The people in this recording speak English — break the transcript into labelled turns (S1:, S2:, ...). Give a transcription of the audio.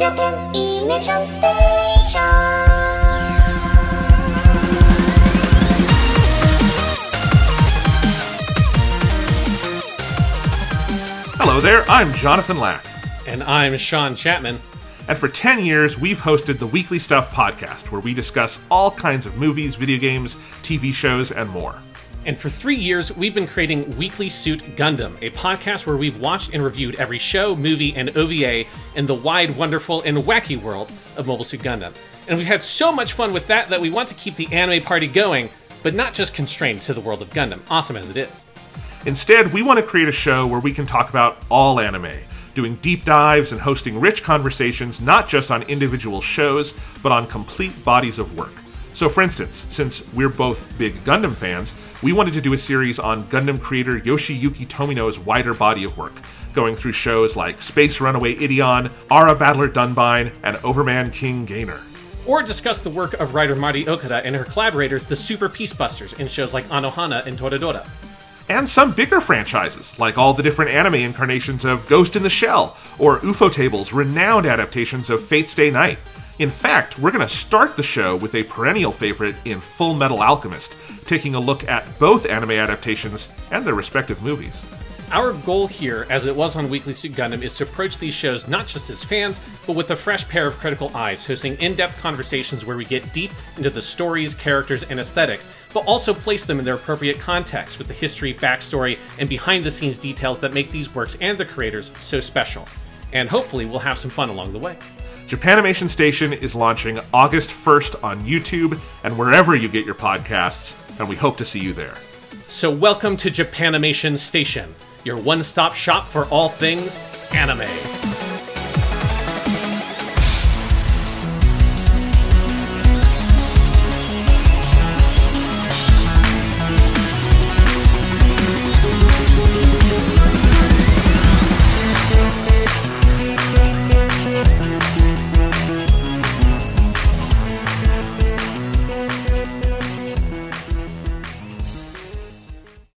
S1: Japan Animation Station.
S2: Hello there, I'm Jonathan Lack.
S3: And I'm Sean Chapman.
S2: And for 10 years, we've hosted the Weekly Stuff podcast, where we discuss all kinds of movies, video games, TV shows, and more.
S3: And for three years, we've been creating Weekly Suit Gundam, a podcast where we've watched and reviewed every show, movie, and OVA in the wide, wonderful, and wacky world of Mobile Suit Gundam. And we've had so much fun with that that we want to keep the anime party going, but not just constrained to the world of Gundam, awesome as it is.
S2: Instead, we want to create a show where we can talk about all anime, doing deep dives and hosting rich conversations not just on individual shows, but on complete bodies of work. So, for instance, since we're both big Gundam fans, we wanted to do a series on Gundam creator Yoshiyuki Tomino's wider body of work, going through shows like Space Runaway Ideon, Aura Battler Dunbine, and Overman King Gainer.
S3: Or discuss the work of writer Mari Okada and her collaborators, the Super Peacebusters, in shows like Anohana and Toradora
S2: and some bigger franchises, like all the different anime incarnations of Ghost in the Shell, or Ufotable's renowned adaptations of Fate Stay Night. In fact, we're going to start the show with a perennial favorite in Full Metal Alchemist, taking a look at both anime adaptations and their respective movies.
S3: Our goal here, as it was on Weekly Suit Gundam, is to approach these shows not just as fans, but with a fresh pair of critical eyes, hosting in depth conversations where we get deep into the stories, characters, and aesthetics, but also place them in their appropriate context with the history, backstory, and behind the scenes details that make these works and the creators so special. And hopefully, we'll have some fun along the way.
S2: Japanimation Station is launching August 1st on YouTube and wherever you get your podcasts, and we hope to see you there.
S3: So, welcome to Japanimation Station your one stop shop for all things anime.